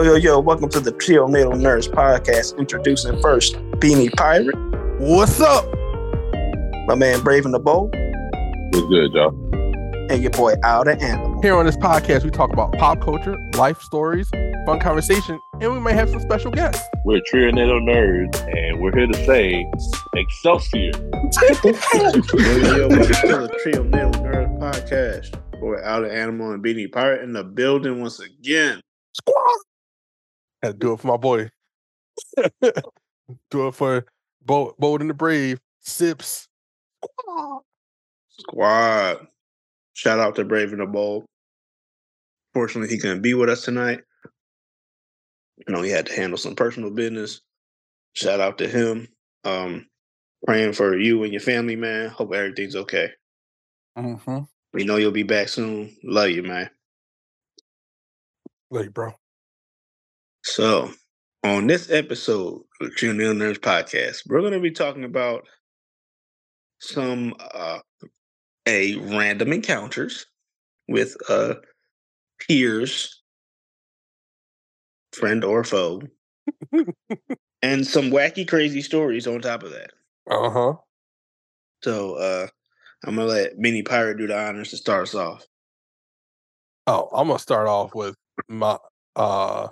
Yo, yo, yo, welcome to the Trio Natal Nerds podcast. Introducing first Beanie Pirate. What's up? My man Brave and the Bold. What's good, y'all? And your boy Outer Animal. Here on this podcast, we talk about pop culture, life stories, fun conversation, and we may have some special guests. We're Trio Natal Nerds, and we're here to say Excelsior. yo, yo, welcome to the Trio Natal Nerds podcast. Boy, Outer Animal and Beanie Pirate in the building once again. Squad. Had to do it for my boy. do it for Bold, Bold and the Brave. Sips. Squad. Squad. Shout out to Brave and the Bold. Fortunately, he couldn't be with us tonight. You know, he had to handle some personal business. Shout out to him. Um, praying for you and your family, man. Hope everything's okay. Mm-hmm. We know you'll be back soon. Love you, man. Love you, bro. So, on this episode of Natal Nerds podcast, we're going to be talking about some uh, a random encounters with uh peers, friend or foe, and some wacky, crazy stories on top of that. Uh huh. So, uh, I'm gonna let Mini Pirate do the honors to start us off. Oh, I'm gonna start off with my uh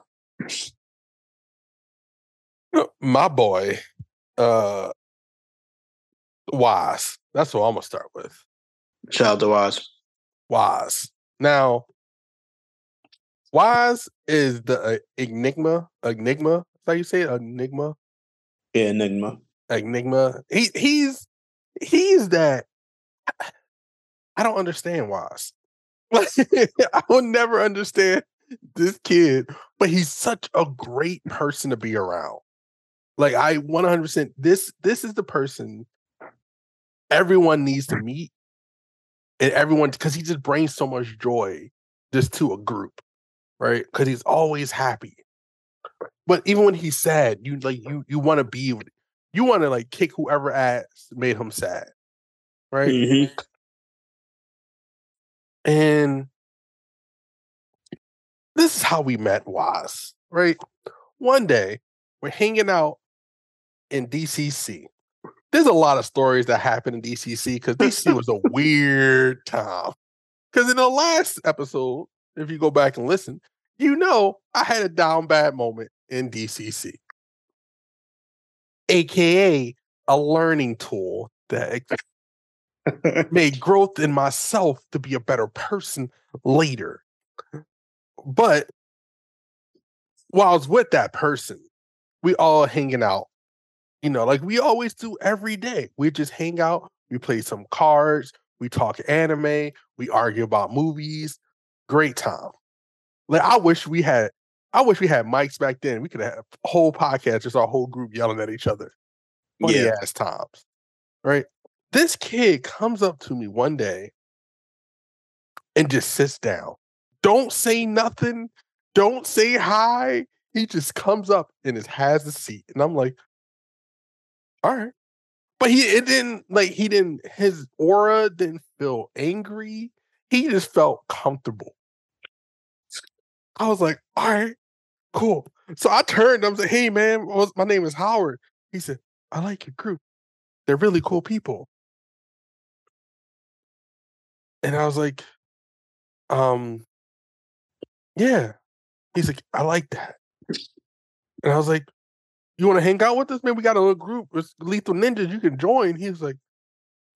my boy uh Wise. That's what I'm gonna start with. Shout out to Wise. Wise. Now, Wise is the uh, enigma. Enigma. Is that how you say it? Enigma. Yeah, Enigma. Enigma. He he's he's that. I don't understand Wise. Like I will never understand this kid, but he's such a great person to be around. Like I 100% this this is the person everyone needs to meet and everyone because he just brings so much joy just to a group, right? Because he's always happy. But even when he's sad, you like you you want to be with you want to like kick whoever ass made him sad, right? Mhm. And this is how we met Waz, right? One day we're hanging out in DCC. There's a lot of stories that happened in DCC because DCC was a weird time. Because in the last episode, if you go back and listen, you know I had a down bad moment in DCC, aka a learning tool that made growth in myself to be a better person later. But while I was with that person, we all hanging out, you know, like we always do every day. We just hang out, we play some cards, we talk anime, we argue about movies. Great time. Like I wish we had I wish we had mics back then. We could have a whole podcast, just our whole group yelling at each other. Funny Yeah. ass times. Right? This kid comes up to me one day and just sits down. Don't say nothing. Don't say hi. He just comes up and just has a seat. And I'm like, all right. But he it didn't like he didn't his aura didn't feel angry. He just felt comfortable. I was like, all right, cool. So I turned, I was like, hey man, my name is Howard. He said, I like your group. They're really cool people. And I was like, um, yeah. He's like, I like that. And I was like, you want to hang out with us? Man, we got a little group. It's Lethal Ninjas. You can join. He's like,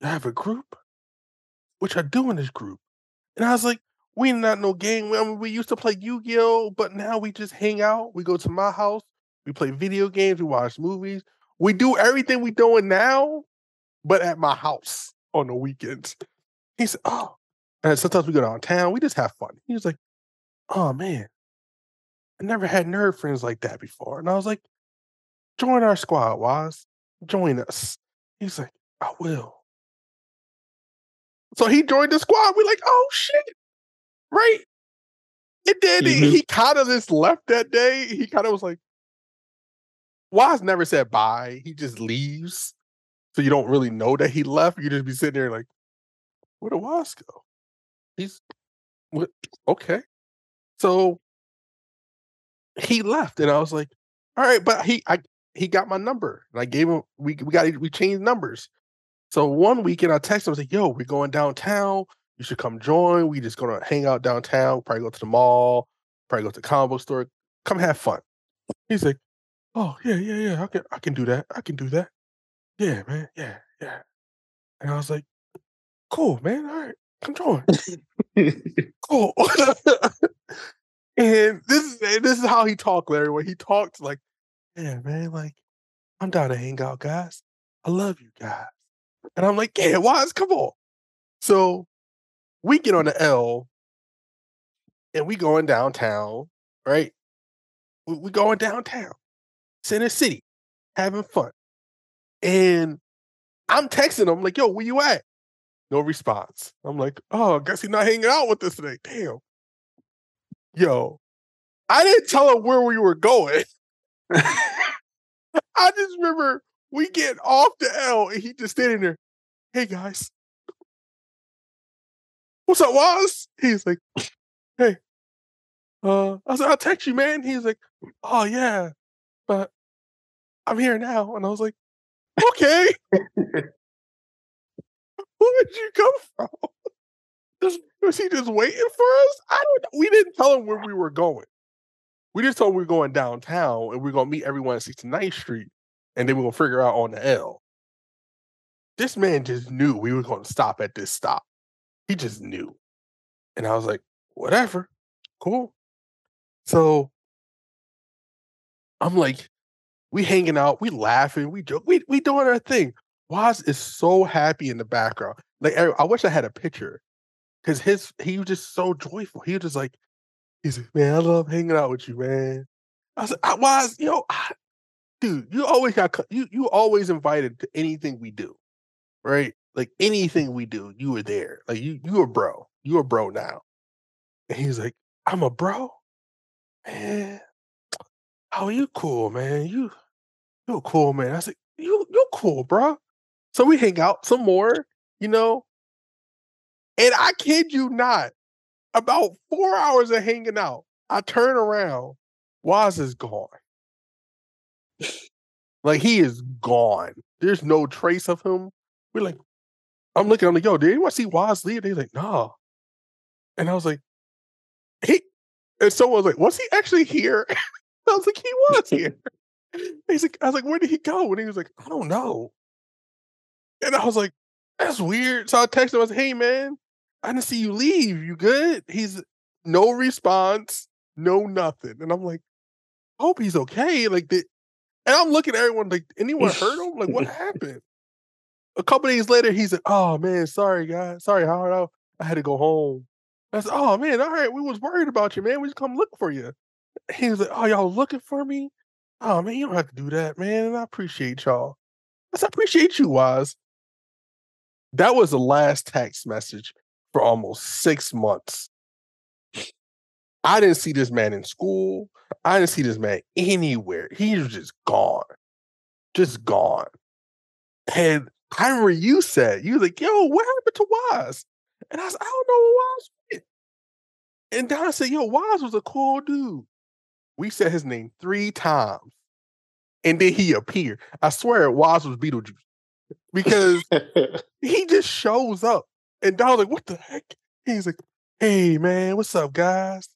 I have a group? Which y'all do in this group? And I was like, we not no game. I mean, we used to play Yu-Gi-Oh, but now we just hang out. We go to my house. We play video games. We watch movies. We do everything we doing now, but at my house on the weekends. He said, oh. And sometimes we go downtown. We just have fun. He was like, oh man, I never had nerd friends like that before. And I was like, join our squad, Waz. Join us. He's like, I will. So he joined the squad. We're like, oh shit. Right? And then he- Mhm. he kind of just left that day. He kind of was like, Waz never said bye. He just leaves. So you don't really know that he left. You just be sitting there like, where did Waz go? He's what okay. So he left, and I was like, all right, but he I he got my number, and I gave him we we got we changed numbers. So one weekend I texted him, I was like, yo, we're going downtown. You should come join. We just gonna hang out downtown, probably go to the mall, probably go to the comic book store. Come have fun. He's like, Oh, yeah, yeah, yeah. I can I can do that. I can do that. Yeah, man. Yeah, yeah. And I was like, cool, man. All right, come join. cool. and this is this is how he talked, Larry. When he talked, like, yeah, man, like, I'm down to hang out, guys. I love you guys. And I'm like, yeah, Wise, come on. So we get on the L and we going downtown, right? We, going downtown, Center City, having fun. And I'm texting him like, yo, where you at? No response. I'm like, oh, I guess he's not hanging out with us today. Damn. Yo, I didn't tell him where we were going. I just remember we get off the L and he just standing there. Hey guys. What's up, Waz? He's like, hey. Uh, I said, I'll text you, man. He's like, oh yeah, but I'm here now. And I was like, okay. Where did you come from? Was he just waiting for us? I don't. We didn't tell him where we were going. We just told him we were going downtown and we are gonna meet everyone at 69th Street and then we are gonna figure out on the L. This man just knew we were gonna stop at this stop. He just knew. And I was like, whatever, cool. So I'm like, we hanging out, we laughing, we joke, we we doing our thing. Waz is so happy in the background. Like I wish I had a picture because his he was just so joyful. He was just like, he's like, man, I love hanging out with you, man. I was like, I was, you know, I, dude, you always got you you always invited to anything we do, right? Like anything we do, you were there. Like you you a bro, you a bro now. And he's like, I'm a bro, man. Oh, you cool, man. You you're cool, man. I like, you you cool, bro. So we hang out some more, you know. And I kid you not, about four hours of hanging out, I turn around, Waz is gone. like he is gone. There's no trace of him. We're like, I'm looking, I'm like, yo, did anyone see Waz leave? They're like, nah. And I was like, he and someone was like, was he actually here? I was like, he was here. He's like, I was like, where did he go? And he was like, I don't know. And I was like, that's weird. So I texted him, I was like, hey man, I didn't see you leave. You good? He's no response, no nothing. And I'm like, I hope he's okay. Like the and I'm looking at everyone like, anyone hurt him? Like, what happened? A couple days later, he's like, oh man, sorry guys. Sorry, Howard. I had to go home. I said, oh man, all right, we was worried about you, man. We just come look for you. He was like, oh, y'all looking for me? Oh man, you don't have to do that, man. And I appreciate y'all. I said, I appreciate you, Waz. That was the last text message for almost six months. I didn't see this man in school. I didn't see this man anywhere. He was just gone. Just gone. And I remember you said, you was like, yo, what happened to Waz? And I said, I don't know what Waz went. And Don said, yo, Waz was a cool dude. We said his name three times. And then he appeared. I swear Waz was Beetlejuice because he just shows up. And I was like, what the heck? He's like, hey man, what's up, guys?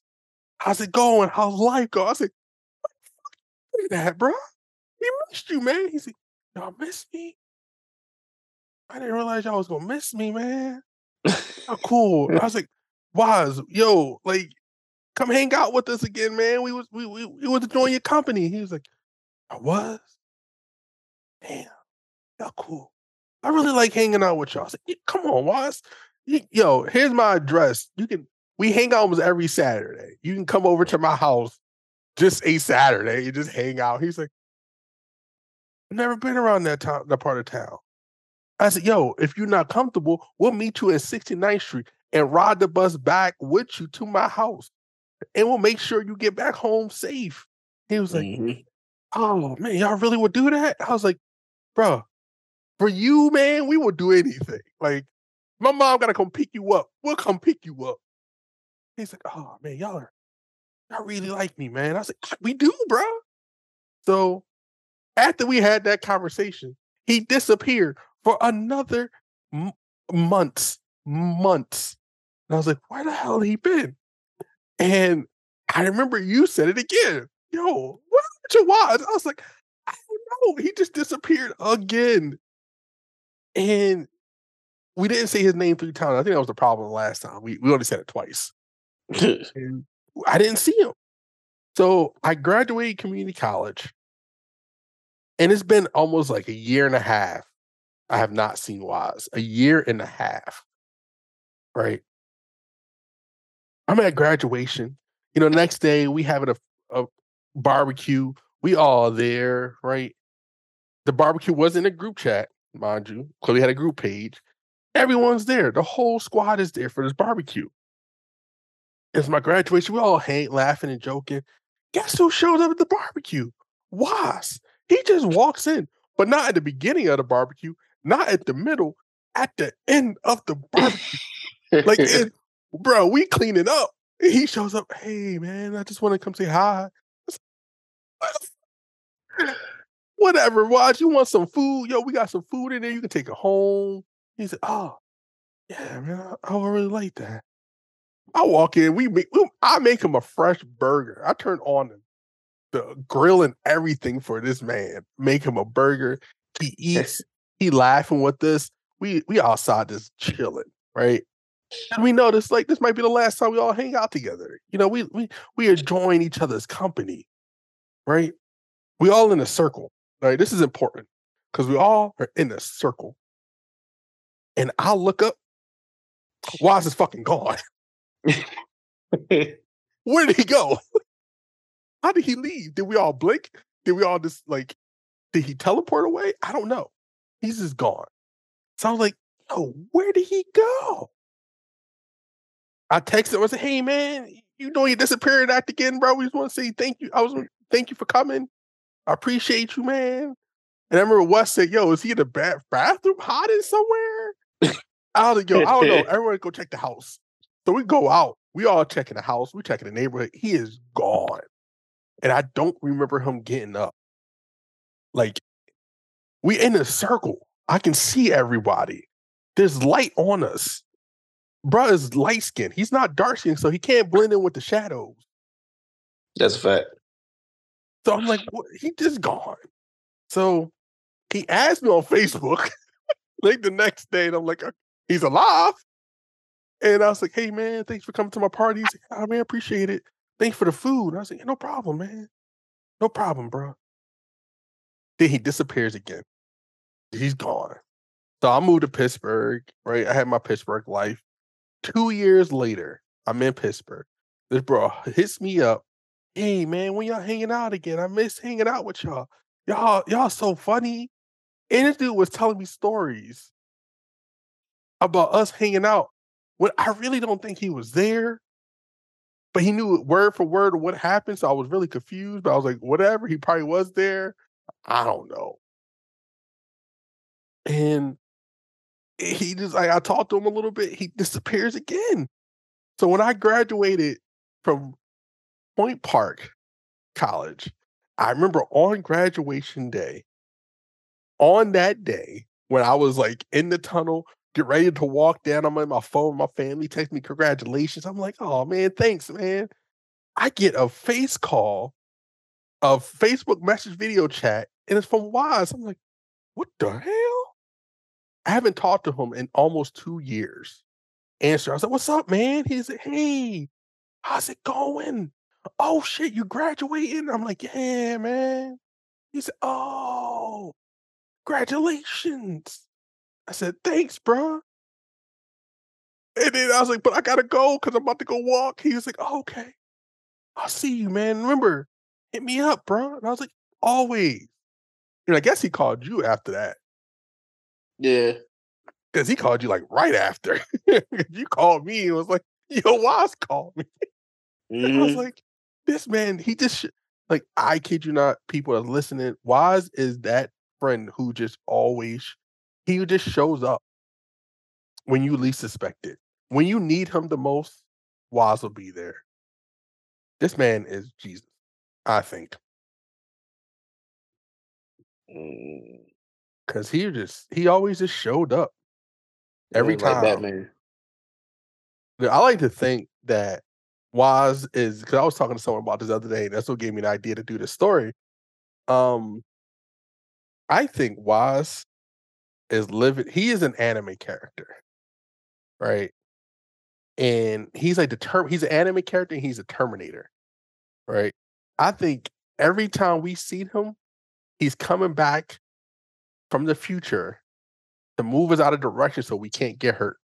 How's it going? How's life going? I said, what the fuck that, bro? We missed you, man. He's like, y'all miss me? I didn't realize y'all was gonna miss me, man. How cool. I was like, Waz, yo, like, come hang out with us again, man. We was we we, we was enjoying your company. He was like, I was? Damn, y'all cool. I really like hanging out with y'all. I said, come on, Waz. Yo, here's my address. You can we hang out almost every Saturday. You can come over to my house just a Saturday and just hang out. He's like, I've never been around that town, that part of town. I said, yo, if you're not comfortable, we'll meet you at 69th Street and ride the bus back with you to my house. And we'll make sure you get back home safe. He was like, mm-hmm. Oh man, y'all really would do that? I was like, bro, for you, man, we will do anything. Like, my mom gotta come pick you up. We'll come pick you up. He's like, oh man, y'all are I really like me, man. I said, like, we do, bro. So after we had that conversation, he disappeared for another m- months, months. And I was like, where the hell he been? And I remember you said it again. Yo, what happened to? I was like, I don't know. He just disappeared again. And we didn't say his name three times. I think that was the problem last time. We we only said it twice. and I didn't see him. So I graduated community college. And it's been almost like a year and a half. I have not seen Waz. A year and a half. Right. I'm at graduation. You know, next day we having a, a barbecue. We all there, right? The barbecue was in a group chat, mind you, because we had a group page. Everyone's there. The whole squad is there for this barbecue. It's my graduation. We all hang, laughing and joking. Guess who shows up at the barbecue? Waz. He just walks in, but not at the beginning of the barbecue, not at the middle, at the end of the barbecue. like, it, bro, we cleaning up. He shows up. Hey, man, I just want to come say hi. Whatever, Watch. You want some food? Yo, we got some food in there. You can take it home. He said, "Oh, yeah, man, I, I really like that." I walk in. We make. I make him a fresh burger. I turn on the, the grill and everything for this man. Make him a burger. He eats. he laughing with us. We we outside just chilling, right? And we notice like this might be the last time we all hang out together. You know, we we we enjoying each other's company, right? We all in a circle. Right? This is important because we all are in a circle. And I'll look up. Why is this fucking gone? Where did he go? How did he leave? Did we all blink? Did we all just like, did he teleport away? I don't know. He's just gone. So I was like, yo, where did he go? I texted him. I said, hey man, you know you disappeared act again, bro. We just want to say thank you. I was thank you for coming. I appreciate you, man. And I remember Wes said, yo, is he in the bath- bathroom hiding somewhere? I like, yo, I don't know. Everyone go check the house. So we go out. We all checking the house. We checking the neighborhood. He is gone. And I don't remember him getting up. Like, we in a circle. I can see everybody. There's light on us. Bruh is light skinned. He's not dark skinned, so he can't blend in with the shadows. That's a fact. So I'm like, what? he just gone. So he asked me on Facebook, like the next day, and I'm like, uh, he's alive. And I was like, hey man, thanks for coming to my party. He's like, oh man, appreciate it. Thanks for the food. I was like, no problem, man. No problem, bro. Then he disappears again. He's gone. So I moved to Pittsburgh, right? I had my Pittsburgh life. Two years later, I'm in Pittsburgh. This bro hits me up. Hey man, when y'all hanging out again? I miss hanging out with y'all. Y'all, y'all so funny. And this dude was telling me stories about us hanging out when I really don't think he was there. But he knew word for word what happened. So I was really confused. But I was like, whatever, he probably was there. I don't know. And he just like I talked to him a little bit, he disappears again. So when I graduated from Point Park College, I remember on graduation day, on that day, when I was like in the tunnel, get ready to walk down, I'm on my phone, my family text me congratulations. I'm like, oh man, thanks, man. I get a face call, a Facebook message video chat, and it's from Waz. I'm like, what the hell? I haven't talked to him in almost two years. Answer. I was like, what's up, man? He's like, hey, how's it going? Oh shit, you graduating? I'm like, yeah, man. He said, oh, congratulations. I said, thanks, bro. And then I was like, but I gotta go because I'm about to go walk. He was like, oh, okay. I'll see you, man. Remember, hit me up, bro. And I was like, always. And I guess he called you after that. Yeah. Because he called you like right after. you called me and was like, yo, Waz called me. Mm-hmm. I was like, this man, he just, sh- like, I kid you not, people are listening. Waz is that friend who just always, he just shows up when you least suspect it. When you need him the most, Waz will be there. This man is Jesus. I think Mm, because he just he always just showed up every ain't like time. Batman. I like to think that Waz is because I was talking to someone about this the other day, and that's what gave me an idea to do this story. Um, I think Waz is living. He is an anime character, right? And he's like the term. He's an anime character. and he's a Terminator, right? I think every time we see him, he's coming back from the future to move us out of direction so we can't get hurt.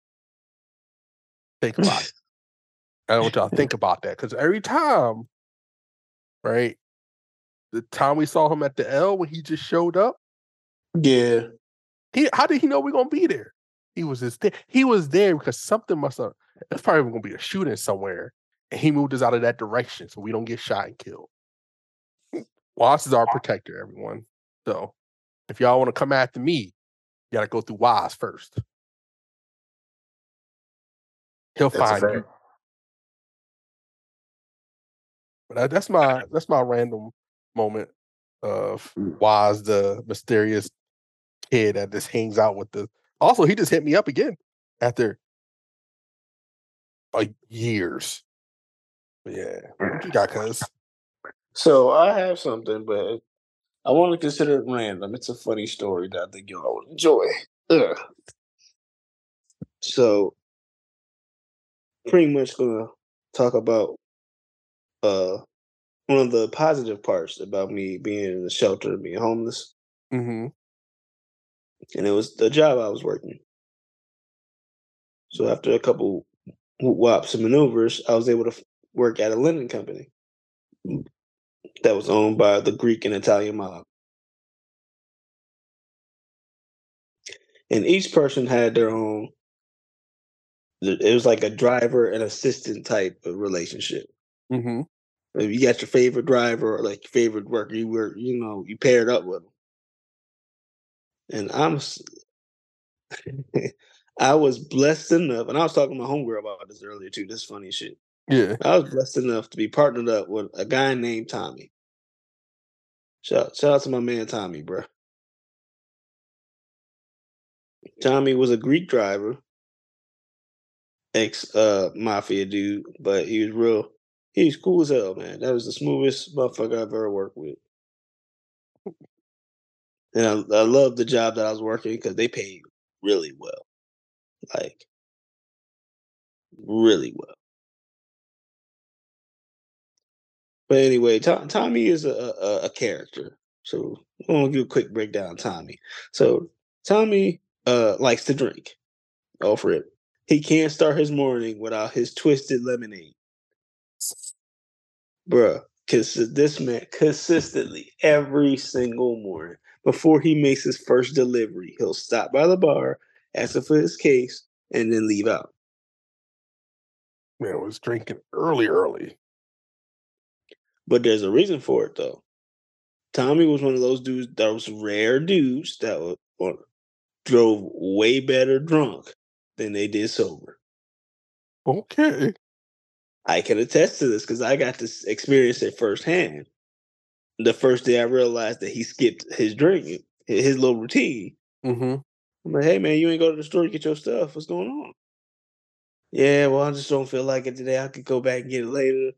Think about it. I don't want y'all to think about that because every time, right? The time we saw him at the L when he just showed up, Yeah. he how did he know we're gonna be there? He was just there. He was there because something must have. It's probably gonna be a shooting somewhere, and he moved us out of that direction so we don't get shot and killed. Waz is our protector, everyone. So if y'all want to come after me, you gotta go through Waz first. He'll That's find you. But that, that's my that's my random moment of Mm. Waz, the mysterious kid that just hangs out with the. Also, he just hit me up again after like years. But yeah, what you got, cuz? So I have something, but I want to consider it random. It's a funny story that I think y'all will enjoy. Ugh. So, pretty much gonna talk about uh one of the positive parts about me being in the shelter, being homeless, Mm-hmm. and it was the job I was working. So after a couple whops and maneuvers, I was able to work at a linen company that was owned by the Greek and Italian mob. And each person had their own. It was like a driver and assistant type of relationship. Mm-hmm. If you got your favorite driver or like your favorite worker, you were, you know, you paired up with them. And I'm, I was blessed enough, and I was talking to my homegirl about this earlier too. This funny shit. Yeah. I was blessed enough to be partnered up with a guy named Tommy. Shout, shout out to my man Tommy, bro. Tommy was a Greek driver, ex uh mafia dude, but he was real. He was cool as hell, man. That was the smoothest motherfucker I've ever worked with. And I, I love the job that I was working because they paid really well, like really well. But anyway, To- Tommy is a, a, a character. So I'm gonna give a quick breakdown. Tommy. So Tommy uh likes to drink. Oh, for it. He can't start his morning without his twisted lemonade. Bruh, cause this man consistently every single morning before he makes his first delivery, he'll stop by the bar, ask for his case, and then leave out. Man, I was drinking early, early. But there's a reason for it though. Tommy was one of those dudes, those rare dudes that were, or drove way better drunk than they did sober. Okay. I can attest to this because I got to experience it firsthand. The first day I realized that he skipped his drink, his little routine. Mm-hmm. I'm like, hey man, you ain't go to the store to get your stuff. What's going on? Yeah, well, I just don't feel like it today. I could go back and get it later.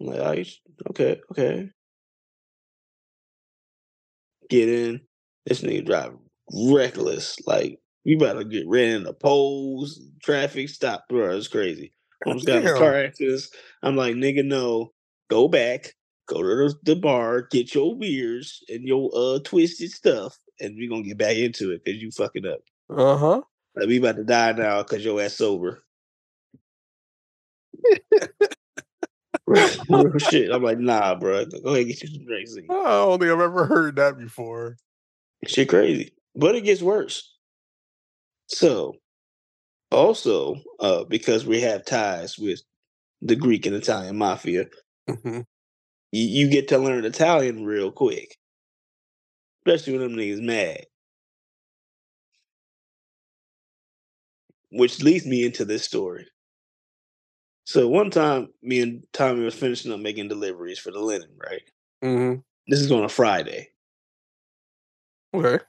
I'm like, oh, you sh- okay, okay. Get in. This nigga driving reckless. Like, you better get ran into poles, traffic stop, bro. It's crazy. In a Damn. car accidents. I'm like, nigga, no. Go back. Go to the, bar. Get your beers and your uh twisted stuff, and we gonna get back into it because you fucking up. Uh-huh. Like, we about to die now because your ass sober. Real shit. I'm like, nah, bro. Go ahead and get you some drinks. I don't think I've ever heard that before. Shit crazy. But it gets worse. So also, uh, because we have ties with the Greek and Italian mafia, Mm-hmm. you, you get to learn Italian real quick. Especially when them niggas mad. Which leads me into this story. So one time, me and Tommy was finishing up making deliveries for the linen. Right. Mm-hmm. This is on a Friday. Okay.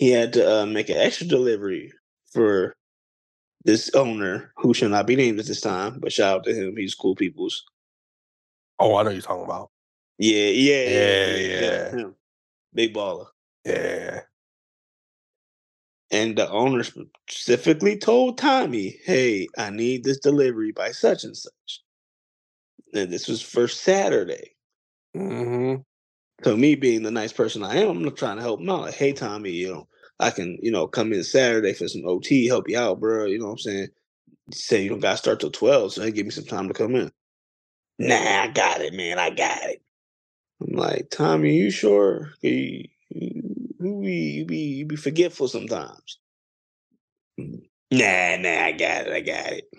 He had to uh, make an extra delivery for this owner who shall not be named at this time, but shout out to him. He's cool people's. Oh, I know you're talking about. Yeah, yeah, Yeah, yeah. him. Big baller. Yeah. And the owner specifically told Tommy, "Hey, I need this delivery by such and such." And this was for Saturday. Mm-hmm. So me being the nice person I am, I'm not trying to help him out. Like, hey Tommy, you know, I can, you know, come in Saturday for some OT, help you out, bro. You know what I'm saying? Say you don't gotta start till 12, so they give me some time to come in. Nah, I got it, man. I got it. I'm like, Tommy, you sure? You, you be you be you be forgetful sometimes. Nah, nah, I got it, I got it.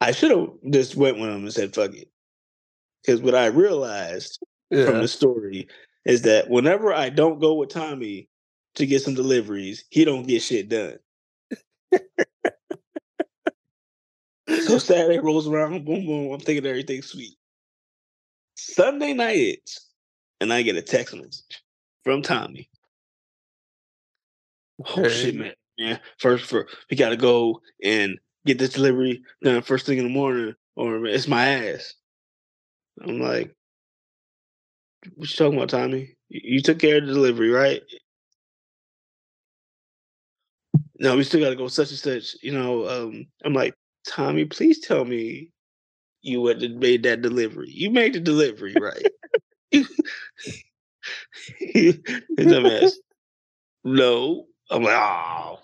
I should have just went with him and said, fuck it. Because what I realized from the story is that whenever I don't go with Tommy to get some deliveries, he don't get shit done. so Saturday rolls around, boom, boom. I'm thinking everything's sweet. Sunday night hits, and I get a text message from Tommy. Oh shit, man! Yeah, first for we gotta go and get this delivery done first thing in the morning, or it's my ass. I'm like, what you talking about, Tommy? You, took care of the delivery, right? No, we still gotta go such and such. You know, um, I'm like, Tommy, please tell me you went and made that delivery. You made the delivery, right? it's a mess. No. I'm like, oh.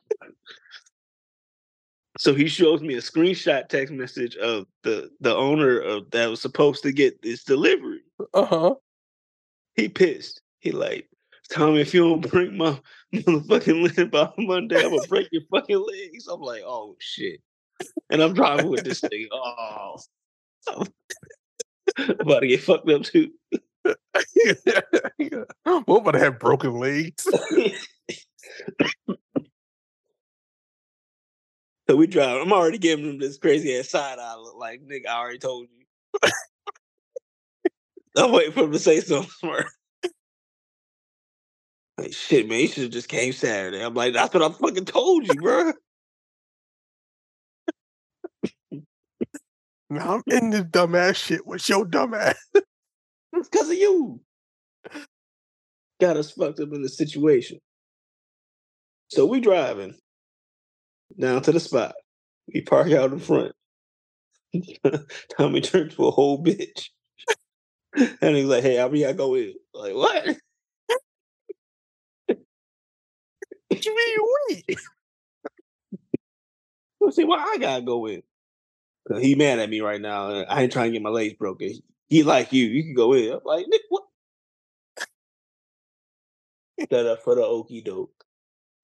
So he shows me a screenshot text message of the the owner of that was supposed to get this delivery. Uh-huh. He pissed. He like, Tommy, if you don't bring my motherfucking linen by Monday, I'm gonna break your fucking legs. I'm like, oh shit. And I'm driving with this thing. Oh, I'm about to get fucked up too. what about to have broken legs? So we drive. I'm already giving him this crazy ass side eye. Look like nigga, I already told you. I'm waiting for him to say something smart. Like shit, man, you should have just came Saturday. I'm like, that's what I fucking told you, bro. Now I'm in this dumbass shit with your dumbass. It's because of you. Got us fucked up in the situation. So we driving down to the spot. We park out in mm-hmm. front. Tommy turned to a whole bitch. and he's like, hey, how many I go in? Like, what? What you mean we? Let's see why I gotta go in. Cause he mad at me right now. and I ain't trying to get my legs broken. He like you. You can go in. I'm like, Nick, what? Set up for the okey doke.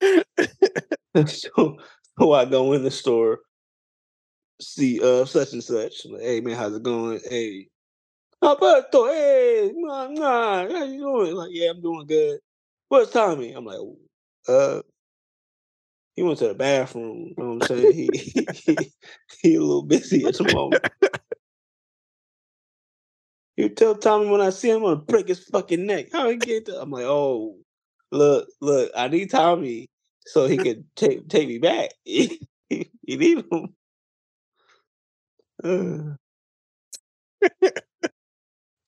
so, so I go in the store, see uh such and such. Hey man, how's it going? Hey, Alberto, hey, nah, nah, how you doing? Like, yeah, I'm doing good. Where's Tommy? I'm like, uh, he went to the bathroom. You know what I'm saying? He he, he a little busy at the moment. You tell Tommy when I see him, I'm gonna break his fucking neck. How he get to? I'm like, oh, look, look, I need Tommy so he could take take me back. you need him. Uh.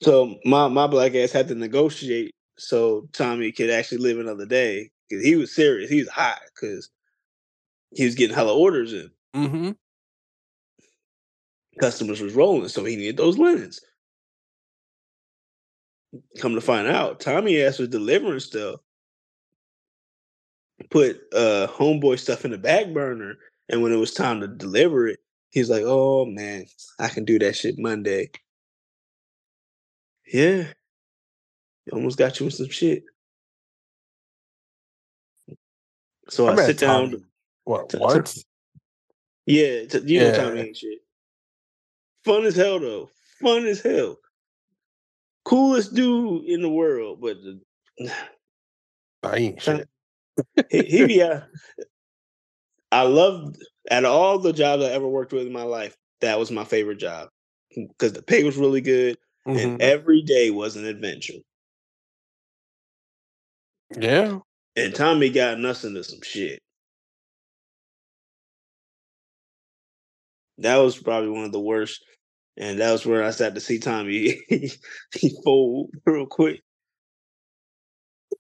so my my black ass had to negotiate so Tommy could actually live another day because he was serious. He was hot because he was getting hella orders in. Mm-hmm. Customers was rolling, so he needed those linens. Come to find out, Tommy ass was delivering stuff. Put uh homeboy stuff in the back burner, and when it was time to deliver it, he's like, "Oh man, I can do that shit Monday." Yeah, you almost got you in some shit. So I, met sit down. Tommy. What? to- What? Yeah, t- you know Yeah. Tommy ain't shit. Fun as hell though. Fun as hell. Coolest dude in the world, but the, I ain't shit. he, he be out. I loved at all the jobs I ever worked with in my life, that was my favorite job because the pay was really good Mhm. and every day was an adventure. Yeah. And Tommy got us into some shit. That was probably one of the worst. And that was where I sat to see Tommy. he fold real quick.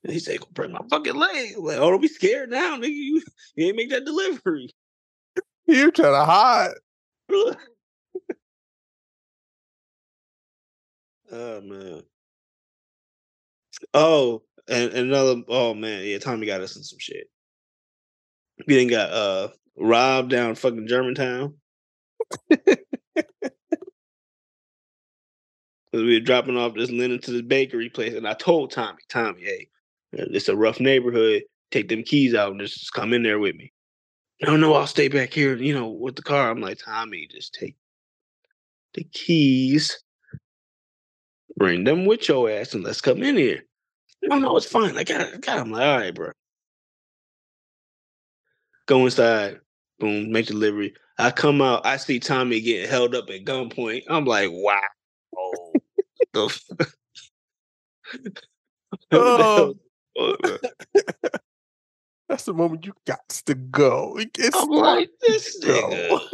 He said, Go break my fucking leg. I'm like, oh, don't be scared now, nigga. You, you ain't make that delivery. You trying to hide. oh man. Oh, and, and another oh man, yeah, Tommy got us in some shit. We then got uh robbed down fucking Germantown. Cause we were dropping off this linen to this bakery place, and I told Tommy, Tommy, hey, Uh, it's a rough neighborhood. Take them keys out and just come in there with me. No, no, I'll stay back here, you know, with the car. I'm like, Tommy, just take the keys, bring them with your ass, and let's come in here. No, no, it's fine. I got. I got it. I'm like, all right, bro. Go inside. Boom, make delivery. I come out. I see Tommy getting held up at gunpoint. I'm like, wow. The f- Oh. What the hell? That's the moment you got to go. It's I'm like, this nigga.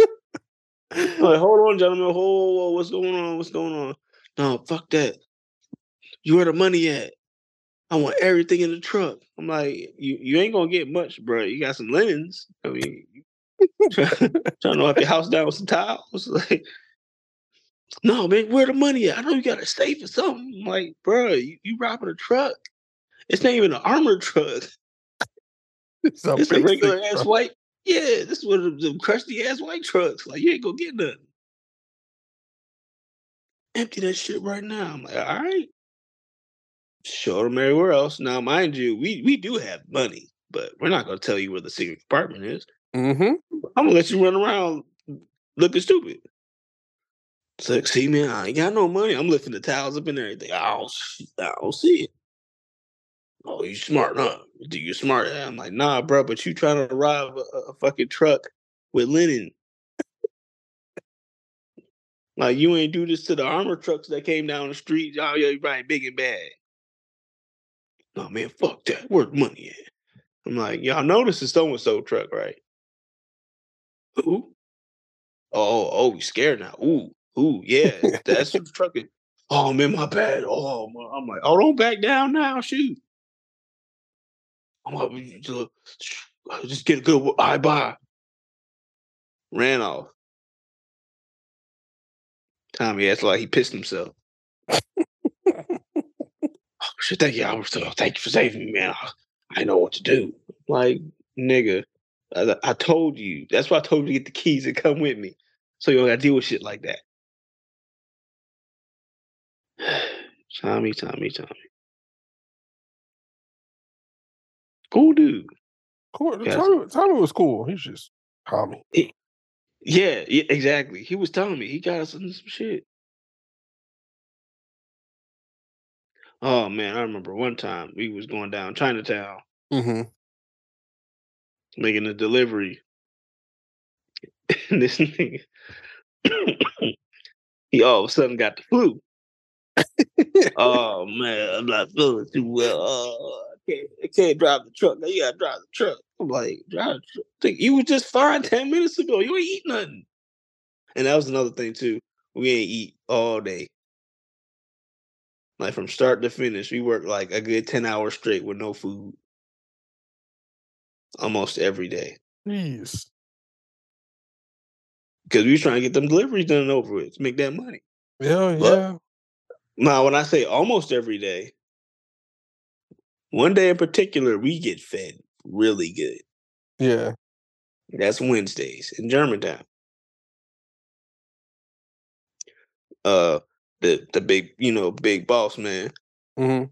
Like, hold on, gentlemen. Hold, hold, hold, what's going on? What's going on? No, fuck that. You where the money at? I want everything in the truck. I'm like, you, you ain't gonna get much, bro. You got some linens. I mean, trying to knock your house down with some tiles. Like, no, man, where the money at? I know you got a safe or something. I'm like, bro, you, you robbing a truck. It's not even an armored truck. it's a, It's a regular ass truck. white. Yeah, this is one of them crusty ass white trucks. Like you ain't gonna get nothing. Empty that shit right now. I'm like, all right. Show them everywhere else. Now, mind you, we we do have money, but we're not gonna tell you where the secret compartment is. Mhm. I'm gonna let you run around looking stupid. It's like, see, man, I ain't got no money. I'm lifting the towels up and everything. I don't, I don't see it. Oh, you smart, huh? Do you smart? I'm like, nah, bro, but you trying to rob a, a fucking truck with linen. like, you ain't do this to the armor trucks that came down the street. Oh, yeah, you right, big and bad. No, man, fuck that. Where's money at? I'm like, y'all know this is so and so truck, right? Who? Oh, oh, you scared now? Ooh, ooh, yeah, that's the truck. is- Oh man, my bad. Oh, my, I'm like, oh, don't back down now. Shoot. I'm "You just- just get a good. Bye, bye. Ran off. Tommy acts like he pissed himself. oh, shit, thank you. Was, uh, thank you for saving me, man. I, I know what to do. Like, nigga, I, I told you. That's why I told you to get the keys and come with me. So you don't gotta deal with shit like that. Tommy, Tommy, Tommy. Cool dude. Cool. Yes. Tommy, Tommy was cool. He's just Tommy. Yeah, yeah, exactly. He was telling me he got us into some shit. Oh man, I remember one time we was going down Chinatown Mm-hmm. making a delivery. And this nigga he all of a sudden got the flu. oh man, I'm not feeling too well. Oh, can't, I can't drive the truck. Now you gotta drive the truck. I'm like, drive the truck. Think You was just fine 10 minutes ago. You ain't eat nothing. And that was another thing too. We ain't eat all day. Like from start to finish, we worked like a good 10 hours straight with no food. Almost every day. Jeez. Because we was trying to get them deliveries done over with to make that money. Yeah, But- yeah. Now, when I say almost every day, one day in particular, we get fed really good. Yeah. That's Wednesdays in Germantown. Uh, the the big you know big boss man Mm-hmm.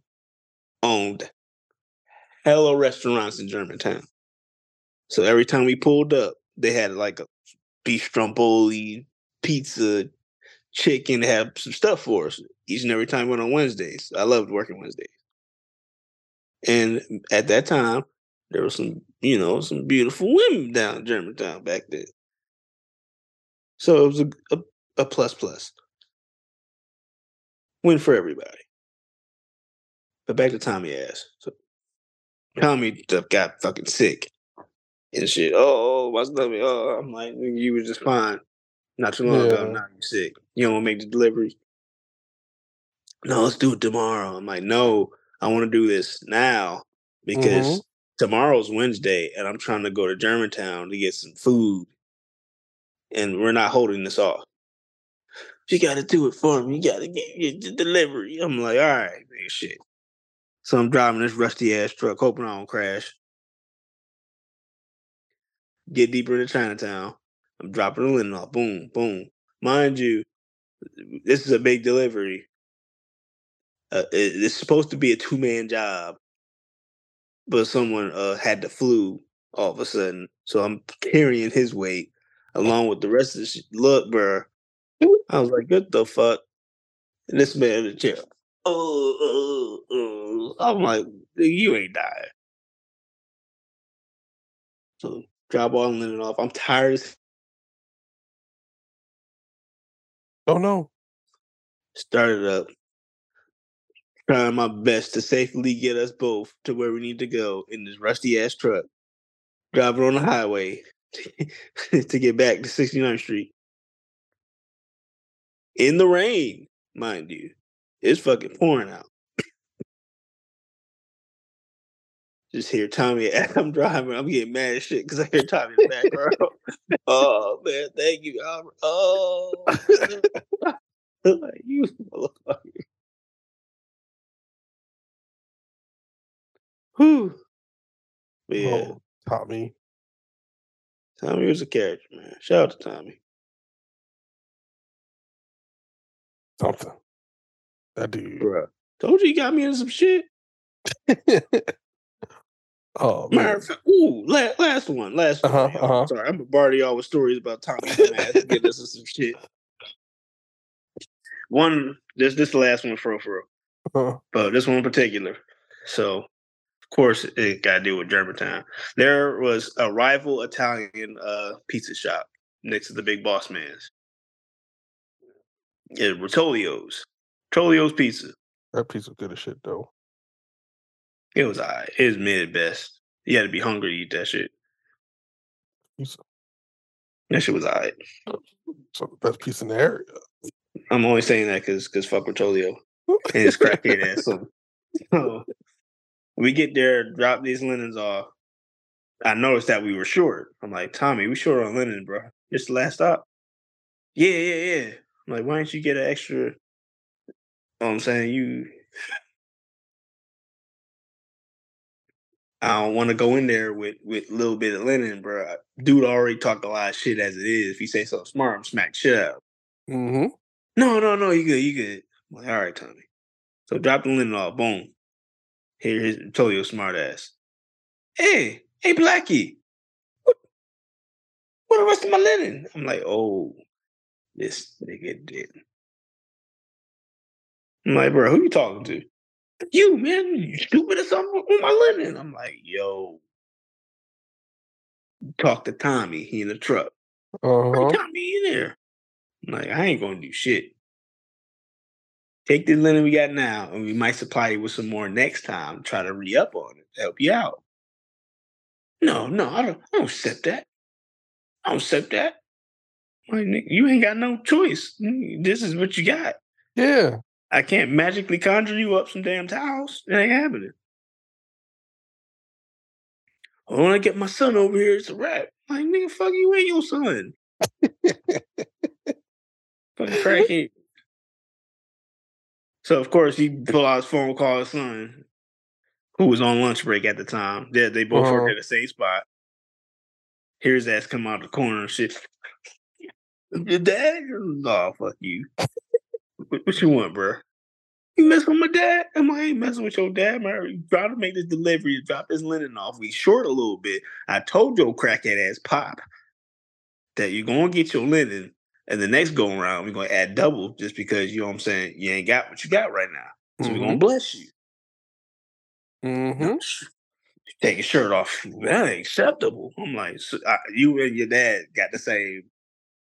owned hella restaurants in Germantown. So every time we pulled up, they had like a beef stromboli, pizza, chicken, they had some stuff for us each and every time we went on Wednesdays. I loved working Wednesdays. And at that time, there was some, you know, some beautiful women down in Germantown back then. So it was a, a, a plus plus. Win for everybody. But back to Tommy ass. So Tommy got fucking sick and shit. Oh, oh my stomach. Oh, I'm like, you were just fine not too long ago. Now you sick. You don't want to make the delivery. No, let's do it tomorrow. I'm like, no, I want to do this now because Mhm. tomorrow's Wednesday and I'm trying to go to Germantown to get some food. And we're not holding this off. You got to do it for me. You got to get the delivery. I'm like, all right, man, shit. So I'm driving this rusty ass truck, hoping I don't crash. Get deeper into Chinatown. I'm dropping the linen off. Boom, boom. Mind you, this is a big delivery. Uh, it- it's supposed to be a two man job, but someone uh, had the flu all of a sudden. So I'm carrying his weight along with the rest of the shit. Look, bro. I was like, what the fuck? And this man in the chair. Oh, oh, oh. I'm like, you ain't dying. So drop all linen off. I'm tired Oh no. started up. Trying my best to safely get us both to where we need to go in this rusty ass truck. Driving on the highway to get back to 69th Street. In the rain, mind you. It's fucking pouring out. Just hear Tommy as I'm driving. I'm getting mad as shit because I hear Tommy in the background. oh man, thank you, Albert. Oh, like you motherfucker. Whew. But yeah, Oh, Tommy. Tommy was a character, man. Shout out to Tommy. Something. That dude. Bruh. Told you he got me into some shit. oh Matter man. of fact, ooh, last, last one, last one. Uh-huh, uh-huh. Sorry, I'm bombarding y'all with stories about Tommy dumbass getting us into some shit. One, this this the last one for real, for real. Uh, but this one in particular. So, course, it got to do with Germantown. There was a rival Italian uh, pizza shop next to the Big Boss Man's. Yeah, Rotolio's. Rotolio's Pizza. that piece of good as shit though. It was alright. It was mid best. You had to be hungry to eat that shit. Pizza. That shit was alright. So the best piece in the area. I'm only saying that because because fuck Rotolio and his crackhead ass. So, so we get there, drop these linens off. I noticed that we were short. I'm like, Tommy, we short on linen, bro. It's the last stop. Yeah, yeah, yeah. I'm like, why didn't you get an extra? You know what I'm saying? You I don't want to go in there with with a little bit of linen, bro. Dude already talked a lot of shit as it is. If you say something smart, I'm smack shit out. Mm-hmm. No, no, no, you good, you good. I'm like, all right, Tommy. So drop the linen off, boom. Here, here's told you smart ass. Hey, hey, Blackie. What, what the rest of my linen? I'm like, oh, this nigga did. I'm like, bro, who you talking to? You, man, you stupid or something with my linen. I'm like, yo. Talk to Tommy. He in the truck. Uh-huh. Tommy in there. I'm like, I ain't gonna do shit. Take the linen we got now, and we might supply you with some more next time. Try to re up on it, help you out. No, no, I don't. I don't accept that. I don't accept that. Like, you ain't got no choice. This is what you got. Yeah. I can't magically conjure you up some damn towels. It ain't happening. When I get my son over here, it's a wrap. Like, nigga, fuck you and your son. Fucking crackhead. So of course he pull out his phone, call his son, who was on lunch break at the time. They they both Uh-huh. worked at the same spot. Hear his ass come out the corner and shit. Your dad? Oh fuck you. what, what you want, bro? You messing with my dad? I'm I ain't messing with your dad, man. You trying to make this delivery, drop this linen off. We short a little bit. I told your crackhead ass pop that you're gonna get your linen and the next go around, we're gonna add double just because you know what I'm saying, you ain't got what you got right now. So we're gonna bless you. Mm-hmm. Take your shirt off. That ain't acceptable. I'm like, so, uh, you and your dad got the same,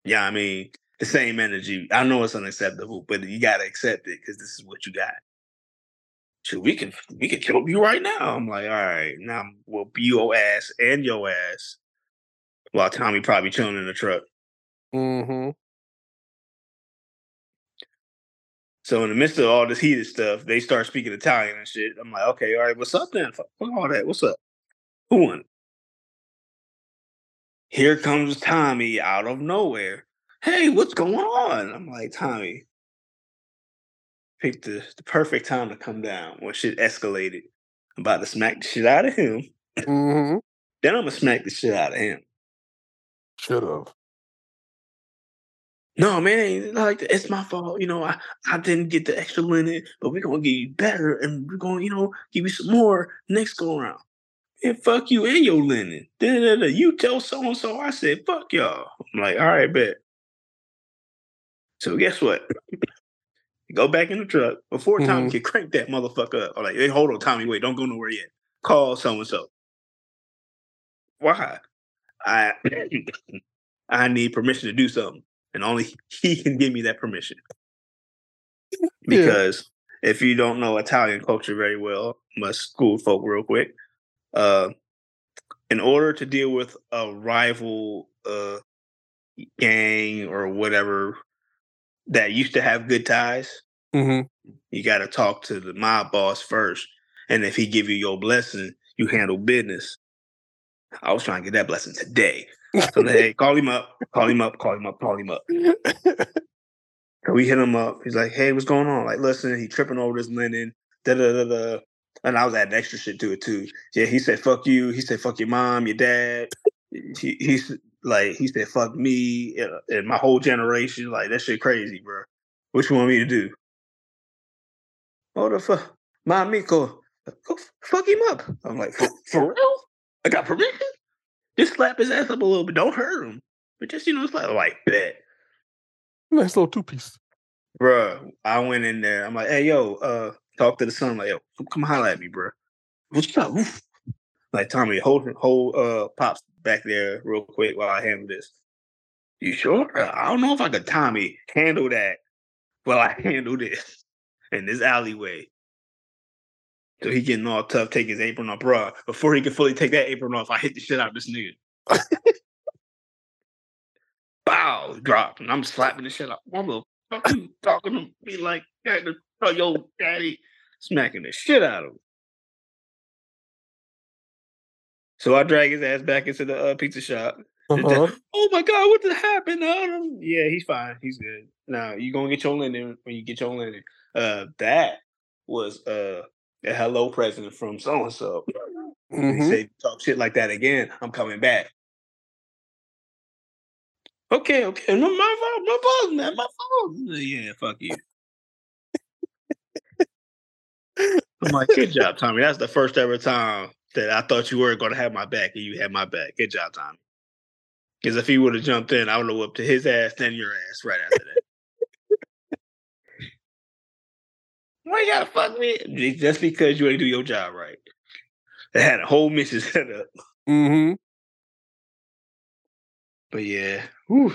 yeah, I mean, the same energy. I know it's unacceptable, but you gotta accept it because this is what you got. So we can we can kill you right now. I'm like, all right, now we'll be your ass and your ass. While Tommy probably chilling in the truck. Mm-hmm. So in the midst of all this heated stuff, they start speaking Italian and shit. I'm like, okay, all right, what's up then? Fuck all that. What's up? Who won? Here comes Tommy out of nowhere. Hey, what's going on? I'm like, Tommy, picked the, the perfect time to come down when shit escalated. I'm about to smack the shit out of him. Mm-hmm. Then I'm gonna smack the shit out of him. Should have. No, man, like it's my fault. You know, I, I didn't get the extra linen, but we're gonna get you better and we're gonna, you know, give you some more next go around. And fuck you and your linen. Da-da-da-da. You tell so and so I said, fuck y'all. I'm like, all right, bet. So guess what? go back in the truck before Tommy Mhm. can crank that motherfucker up. I'm like, hey, hold on, Tommy, wait, don't go nowhere yet. Call so and so. Why? I I need permission to do something, and only he can give me that permission. Yeah. Because if you don't know Italian culture very well, must school folk real quick. Uh, in order to deal with a rival uh, gang or whatever that used to have good ties, Mm-hmm. you got to talk to the mob boss first, and if he give you your blessing, you handle business. I was trying to get that blessing today. So hey, call him up, call him up, call him up, call him up. So we hit him up. He's like, "Hey, what's going on?" Like, listen, he tripping over this linen. Da da da da. And I was adding extra shit to it too. Yeah, he said, "Fuck you." He said, "Fuck your mom, your dad." He, he's like, he said, "Fuck me," uh, and my whole generation. Like that shit crazy, bro. What you want me to do? Oh the fuck, my amigo, go f- fuck him up. I'm like, for, for real? I got permission. Just slap his ass up a little bit. Don't hurt him, but just you know, slap like bet. nice little two piece. Bruh, I went in there. I'm like, hey, yo, uh, talk to the son. like, yo, come, come holler at me, bruh. What's up? Woof. Like, Tommy, hold, hold, uh, pops back there real quick while I handle this. You sure? I don't know if I could, Tommy, handle that while I handle this in this alleyway. So he getting all tough, take his apron off, bruh. Before he can fully take that apron off, I hit the shit out of this nigga. Bow, drop, and I'm slapping the shit out. Motherfucker, talking to me like that, to yo daddy, smacking the shit out of him. So I drag his ass back into the uh, pizza shop. Uh-huh. oh my god, what the happened? Uh, yeah, he's fine. He's good. Now you gonna get your linen when you get your linen. Uh, that was uh hello present from so and so. Mhm. said, talk shit like that again, I'm coming back. Okay, okay. No, my fault, my fault, man, my fault. Yeah, fuck you. I'm like, good job, Tommy. That's the first ever time that I thought you were going to have my back and you had my back. Good job, Tommy. Because if he would have jumped in, I would have whooped to his ass, then your ass right after that. Why you gotta fuck me? Just because you ain't do your job right. They had a whole mission set up. Mm-hmm. But yeah, whew.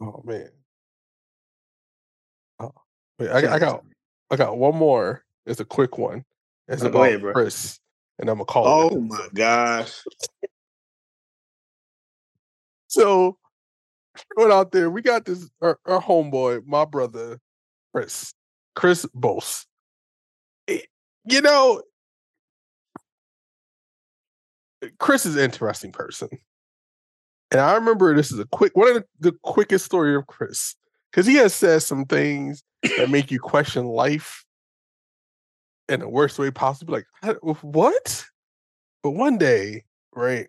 Oh man. Oh, wait, I, got- I got I got one more. It's a quick one. It's Oh, about ahead, bro. Chris, and I'm gonna call Oh it. my gosh. So going out there, we got this our, our homeboy, my brother, Chris, Chris Bose. Eh, You know, Chris is an interesting person, and I remember this is a quick one of the, the quickest story of Chris because he has said some things that make you question life in the worst way possible. Like what? But one day, right?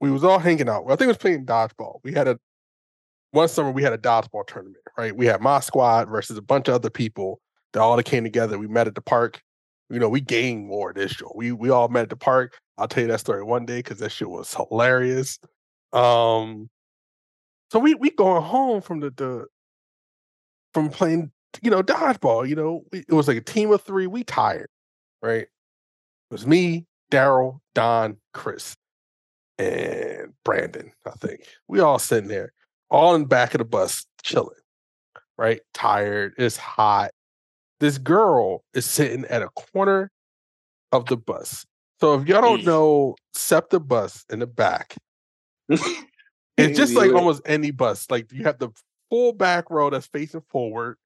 we was all hanging out. I think we was playing dodgeball. We had a one summer we had a dodgeball tournament, right? We had my squad versus a bunch of other people that all came together. We met at the park. You know, we gang war this year. We we all met at the park. I'll tell you that story one day because that shit was hilarious. Um so we we going home from the, the from playing, you know, dodgeball. You know, it was like a team of three. We tired, right? It was me, Daryl, Don, Chris, and Brandon. I think we all sitting there, all in the back of the bus, chilling. Right, tired. It's hot. This girl is sitting at a corner of the bus. So if y'all don't Mm. know, SEPTA bus in the back, it's just like almost any bus. Like you have the full back row that's facing forward,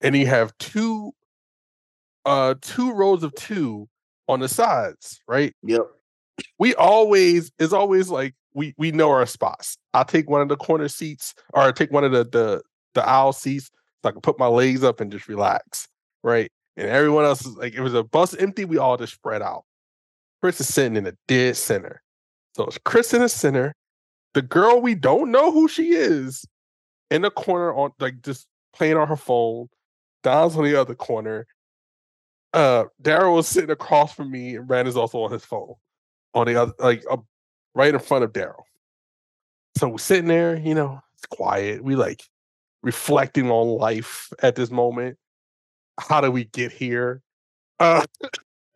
and you have two uh two rows of two on the sides, right? Yep. We always it's always like we we know our spots. I'll take one of the corner seats or I'll take one of the the the aisle seats so I can put my legs up and just relax, right? And everyone else is like, it was a bus empty, we all just spread out. Chris is sitting in the dead center. So it's Chris in the center, the girl we don't know who she is in the corner on like just playing on her phone. Don's on the other corner. Uh Daryl was sitting across from me, and Rand is also on his phone. On the other, like uh, right in front of Daryl. So we're sitting there, you know, it's quiet. We like reflecting on life at this moment. How did we get here? Uh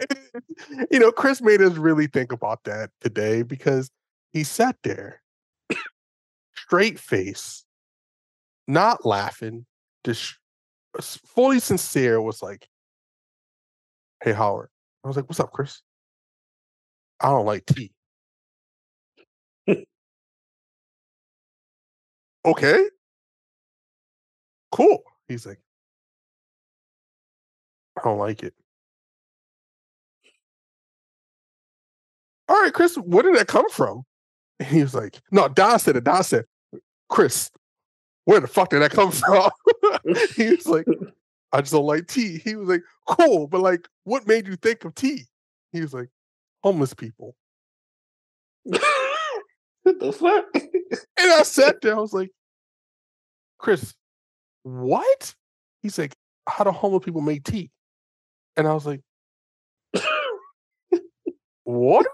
you know, Chris made us really think about that today because he sat there, straight face, not laughing, just fully sincere, was like, Hey, Howard. I was like, What's up, Chris? I don't like tea. okay. Cool. He's like, I don't like it. All right, Chris, where did that come from? And he was like, No, Don said it. Don said, Chris, where the fuck did that come from? he was like, I just don't like tea. He was like, Cool, but like, what made you think of tea? He was like, Homeless people. what the fuck? And I sat there, I was like, Chris, what? He's like, How do homeless people make tea? And I was like, What?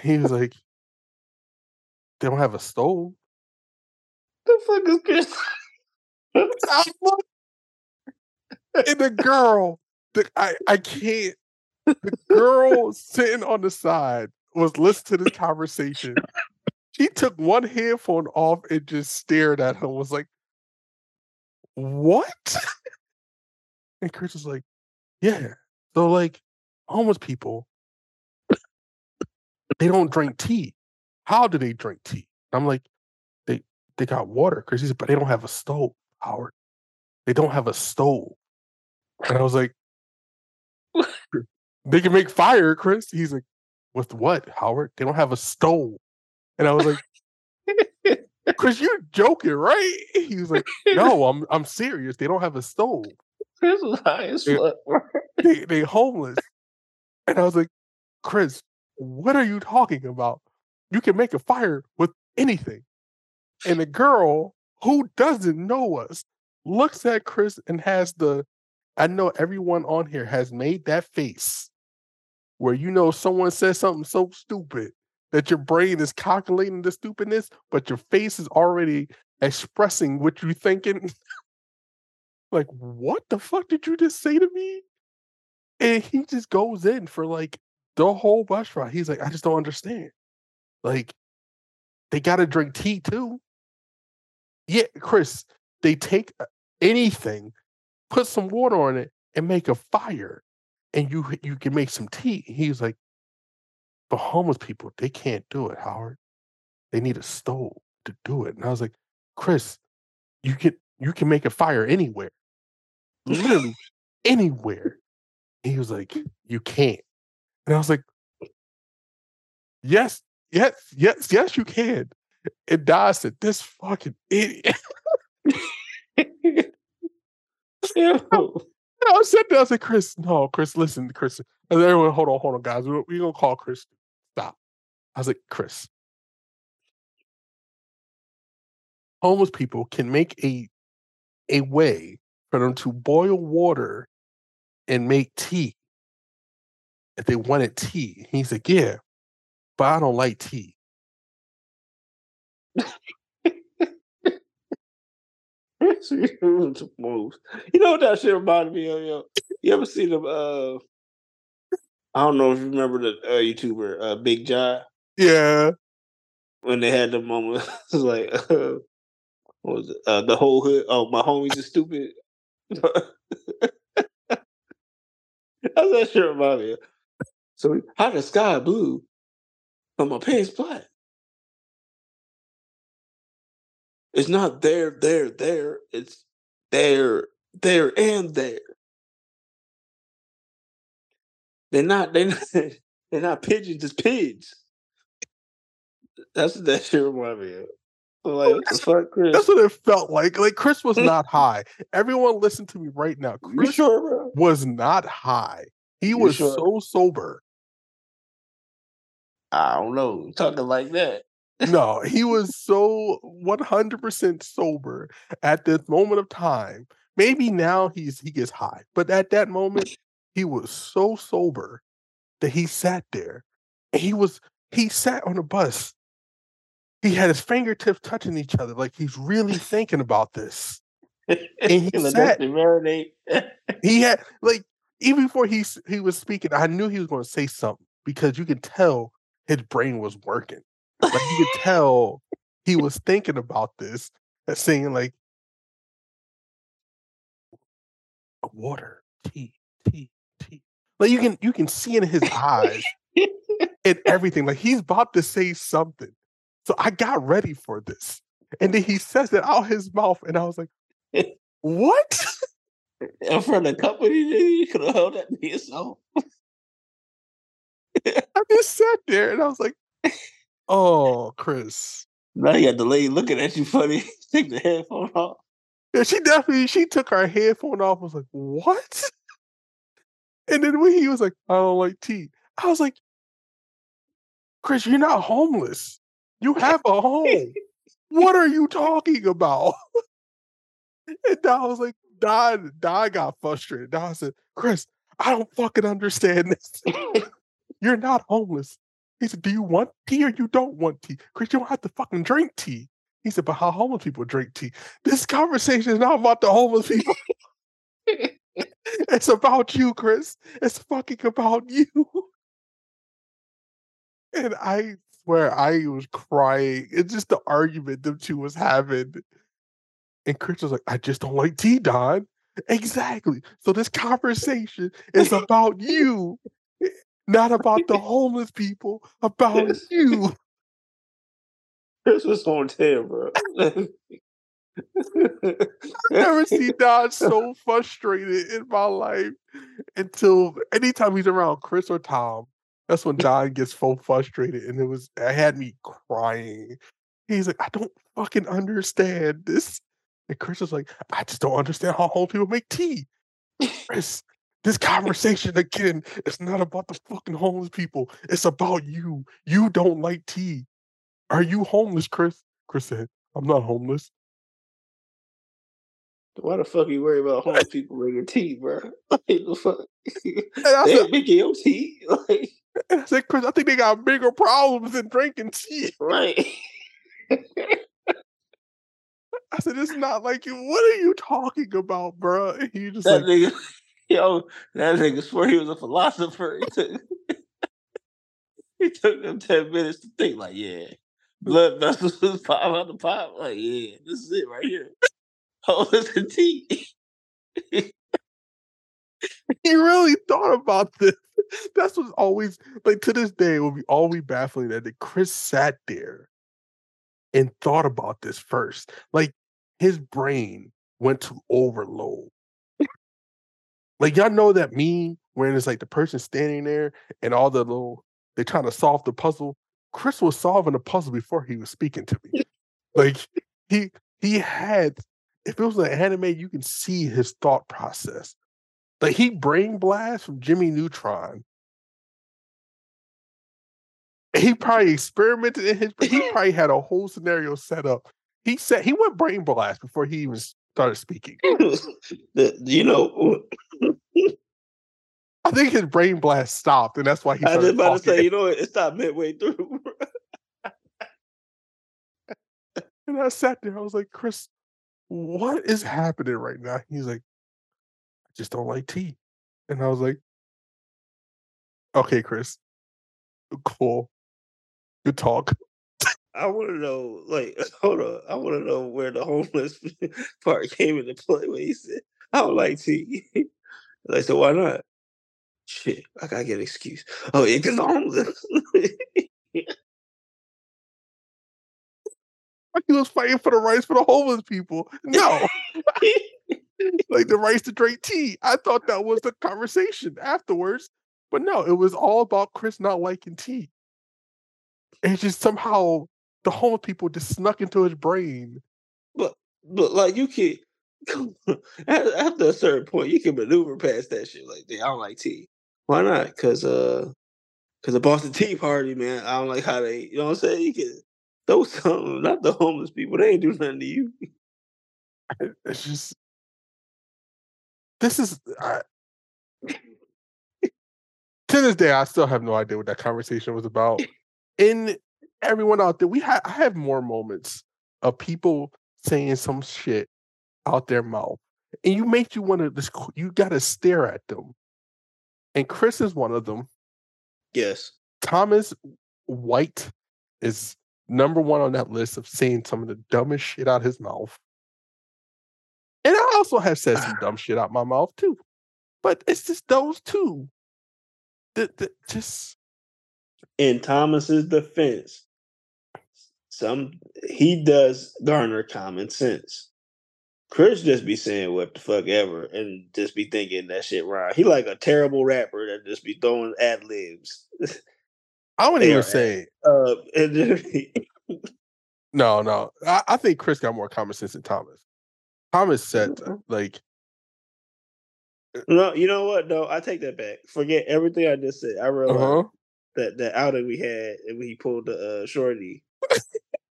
He was like, They don't have a stove. the fuck is Chris? And the girl, the, I, I can't. The girl sitting on the side was listening to this conversation. She took one headphone off and just stared at him. Was like, "What?" And Chris was like, "Yeah." So like, homeless people, they don't drink tea. How do they drink tea? I'm like, they they got water. Chris said, but they don't have a stove, Howard. They don't have a stove. And I was like, they can make fire, Chris. He's like, with what, Howard? They don't have a stove. And I was like, Chris, you're joking, right? He was like, No, I'm I'm serious. They don't have a stove. Chris was high as fuck. They they homeless. And I was like, Chris, what are you talking about? You can make a fire with anything. And the girl who doesn't know us looks at Chris and has the I know everyone on here has made that face where you know someone says something so stupid that your brain is calculating the stupidness, but your face is already expressing what you're thinking. like, what the fuck did you just say to me? And he just goes in for like the whole ride. He's like, I just don't understand. Like, they got to drink tea too. Yeah, Chris, they take uh, anything, put some water on it, and make a fire, and you you can make some tea. He's like, but homeless people, they can't do it, Howard. They need a stove to do it. And I was like, Chris, you can you can make a fire anywhere, literally anywhere. He was like, you can't. And I was like, yes, yes, yes, yes, you can. And Don said, this fucking idiot. And I was sitting there, I was like, Chris, no, Chris, listen, Chris. And everyone, hold on, hold on, guys. We're, we're gonna call Chris. I was like, Chris. Homeless people can make a a way for them to boil water and make tea if they wanted tea. He's like, Yeah, but I don't like tea. The. You know what that shit reminded me of, yo? You ever see them uh I don't know if you remember the uh, YouTuber uh, Big John Yeah. when they had the moment. it was like, uh, what was it? Uh, the whole hood. Oh, my homies are stupid. That's that shit remind me. So how the sky blue, but my pants black? It's not there, there, there. It's there, there, and there. They're not. They're not. They're not pigeons. It's pigs. That's what that shit remind me of. Like, oh, what the fuck, Chris? That's what it felt like. Like Chris was not high. Everyone listen to me right now. Chris sure, was not high. He You was sure? so sober. I don't know. Talking like that. No, he was so 100% sober at this moment of time. Maybe now he's he gets high, but at that moment he was so sober that he sat there. He was he sat on a bus. He had his fingertips touching each other like he's really thinking about this. And he sat- marinate. He had like even before he he was speaking, I knew he was going to say something because you could tell his brain was working. Like you could tell he was thinking about this saying like water, tea, tea, tea. Like you can you can see in his eyes and everything. Like he's about to say something. So I got ready for this. And then he says it out his mouth, and I was like, what? In front of the company, you could have held that to yourself. I just sat there and I was like, oh, Chris. Now you got the lady looking at you funny. Take the headphone off. Yeah, she definitely she took her headphone off. I was like, what? And then when he was like, I don't like tea. I was like, Chris, you're not homeless. You have a home. what are you talking about? and Don was like, Don, Don got frustrated. Don said, Chris, I don't fucking understand this. You're not homeless. He said, Do you want tea or you don't want tea? Chris, you don't have to fucking drink tea. He said, But how homeless people drink tea? This conversation is not about the homeless people. it's about you, Chris. It's fucking about you. And I swear I was crying. It's just the argument them two was having. And Chris was like, I just don't like tea, Don. Exactly. So this conversation is about you, eh, not about the homeless people, about you. Chris was on 10, bro. I've never seen Don so frustrated in my life until anytime he's around Chris or Tom. That's when Don gets so frustrated, and it was it had me crying. He's like, I don't fucking understand this. And Chris was like, I just don't understand how homeless people make tea. Chris, this conversation again is not about the fucking homeless people. It's about you. You don't like tea. Are you homeless, Chris? Chris said, I'm not homeless. Why the fuck are you worry about homeless people bringing tea, bro? Like, the fuck? I They making your tea. Like, And I said, Chris, I think they got bigger problems than drinking tea. right. I said, it's not like you. What are you talking about, bro? And he just That like, nigga, yo, that nigga swore he was a philosopher. He took, he took them 10 minutes to think, like, yeah, blood vessels was pop out the pop. Like, yeah, this is it right here. Oh, listen, tea. he really thought about this. That's what's always like to this day it will be always baffling that Chris sat there and thought about this first. Like his brain went to overload. like y'all know that meme where it's like the person standing there and all the little they're trying to solve the puzzle. Chris was solving the puzzle before he was speaking to me. like he he had if it was an anime, you can see his thought process. Like he brain blast from Jimmy Neutron. He probably experimented in his. He probably had a whole scenario set up. He said he went brain blast before he even started speaking. the, you know, I think his brain blast stopped, and that's why he I was about to say, you know, it stopped midway through. And I sat there. I was like, Chris, what is happening right now? He's like, just don't like tea. And I was like, Okay, Chris. Cool. Good talk. I want to know, like, hold on. I want to know where the homeless part came into play when he said, I don't like tea. like, so why not? Shit, I gotta get an excuse. Oh, yeah, because homeless. Like he was fighting for the rights for the homeless people. No. Like the rights to drink tea. I thought that was the conversation afterwards. But no, it was all about Chris not liking tea. And just somehow the homeless people just snuck into his brain. but, but, like, you can, after a certain point, you can maneuver past that shit. Like, I don't like tea. Why not? Because, uh, because the Boston Tea Party, man, I don't like how they, you know what I'm saying? You can throw something, not the homeless people. They ain't do nothing to you. It's just this is I, to this day I still have no idea what that conversation was about. In everyone out there, we have I have more moments of people saying some shit out their mouth, and you make you want to just you got to stare at them. And Chris is one of them. Yes. Thomas White is number one on that list of saying some of the dumbest shit out his mouth. And I also have said some dumb shit out my mouth too. But it's just those two. That, that just In Thomas's defense, some he does garner common sense. Chris just be saying what the fuck ever and just be thinking that shit right. He like a terrible rapper that just be throwing ad libs. I wouldn't even say Uh, no, no. I, I think Chris got more common sense than Thomas. Thomas said uh, like no, you know what? No, I take that back. Forget everything I just said. I realized uh-huh. that that outing we had and when he pulled the uh, shorty.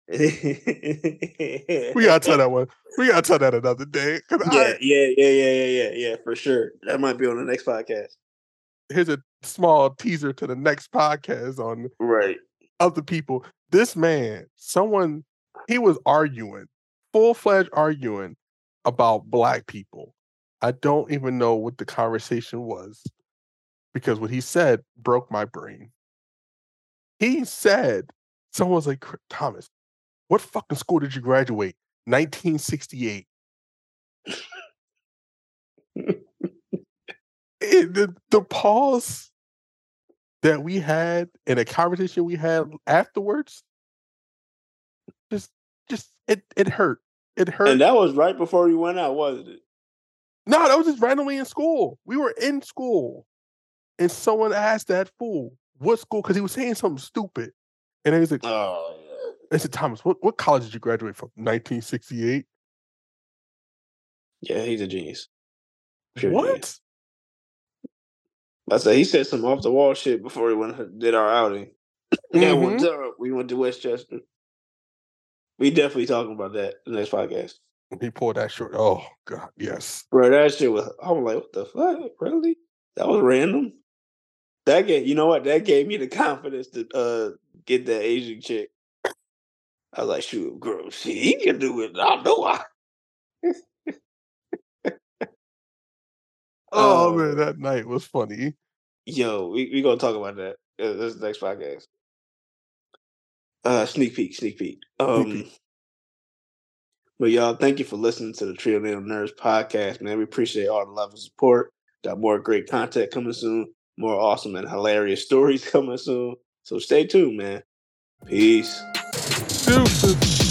We gotta tell that one. We gotta tell that another day. 'cause I- Yeah, yeah, yeah, yeah, yeah, yeah, yeah, for sure. That might be on the next podcast. here's a small teaser to the next podcast on Right. other people. This man, someone, he was arguing, full fledged arguing about black people. I don't even know what the conversation was because what he said broke my brain. He said, someone was like, Thomas, what fucking school did you graduate? 1968. it, the, the pause that we had and a conversation we had afterwards just just it it hurt it hurt And that was right before we went out, wasn't it? no that was just randomly in school we were in school and someone asked that fool what school because he was saying something stupid and then he's like Oh, yeah. I said Thomas what, what college did you graduate from 1968 yeah. He's a genius. Pure what genius. I said he said some off the wall shit before we went did our outing. Yeah, Mhm. time we went to Westchester. We definitely talking about that in the next podcast. he pulled that short oh god yes Bro, that shit was I was like, what the fuck? Really? That was random. That gave you know what? That gave me the confidence to uh get that Asian chick. I was like, shoot, girl, shit, he can do it. I know I. oh Um, man that night was funny Yo, we we gonna talk about that. Uh, this next podcast. Uh, sneak peek, sneak peek. Um, peek. but y'all, thank you for listening to the Trio Native Nerds podcast, man. We appreciate all the love and support. Got more great content coming soon. More awesome and hilarious stories coming soon. So stay tuned, man. Peace. Deuces.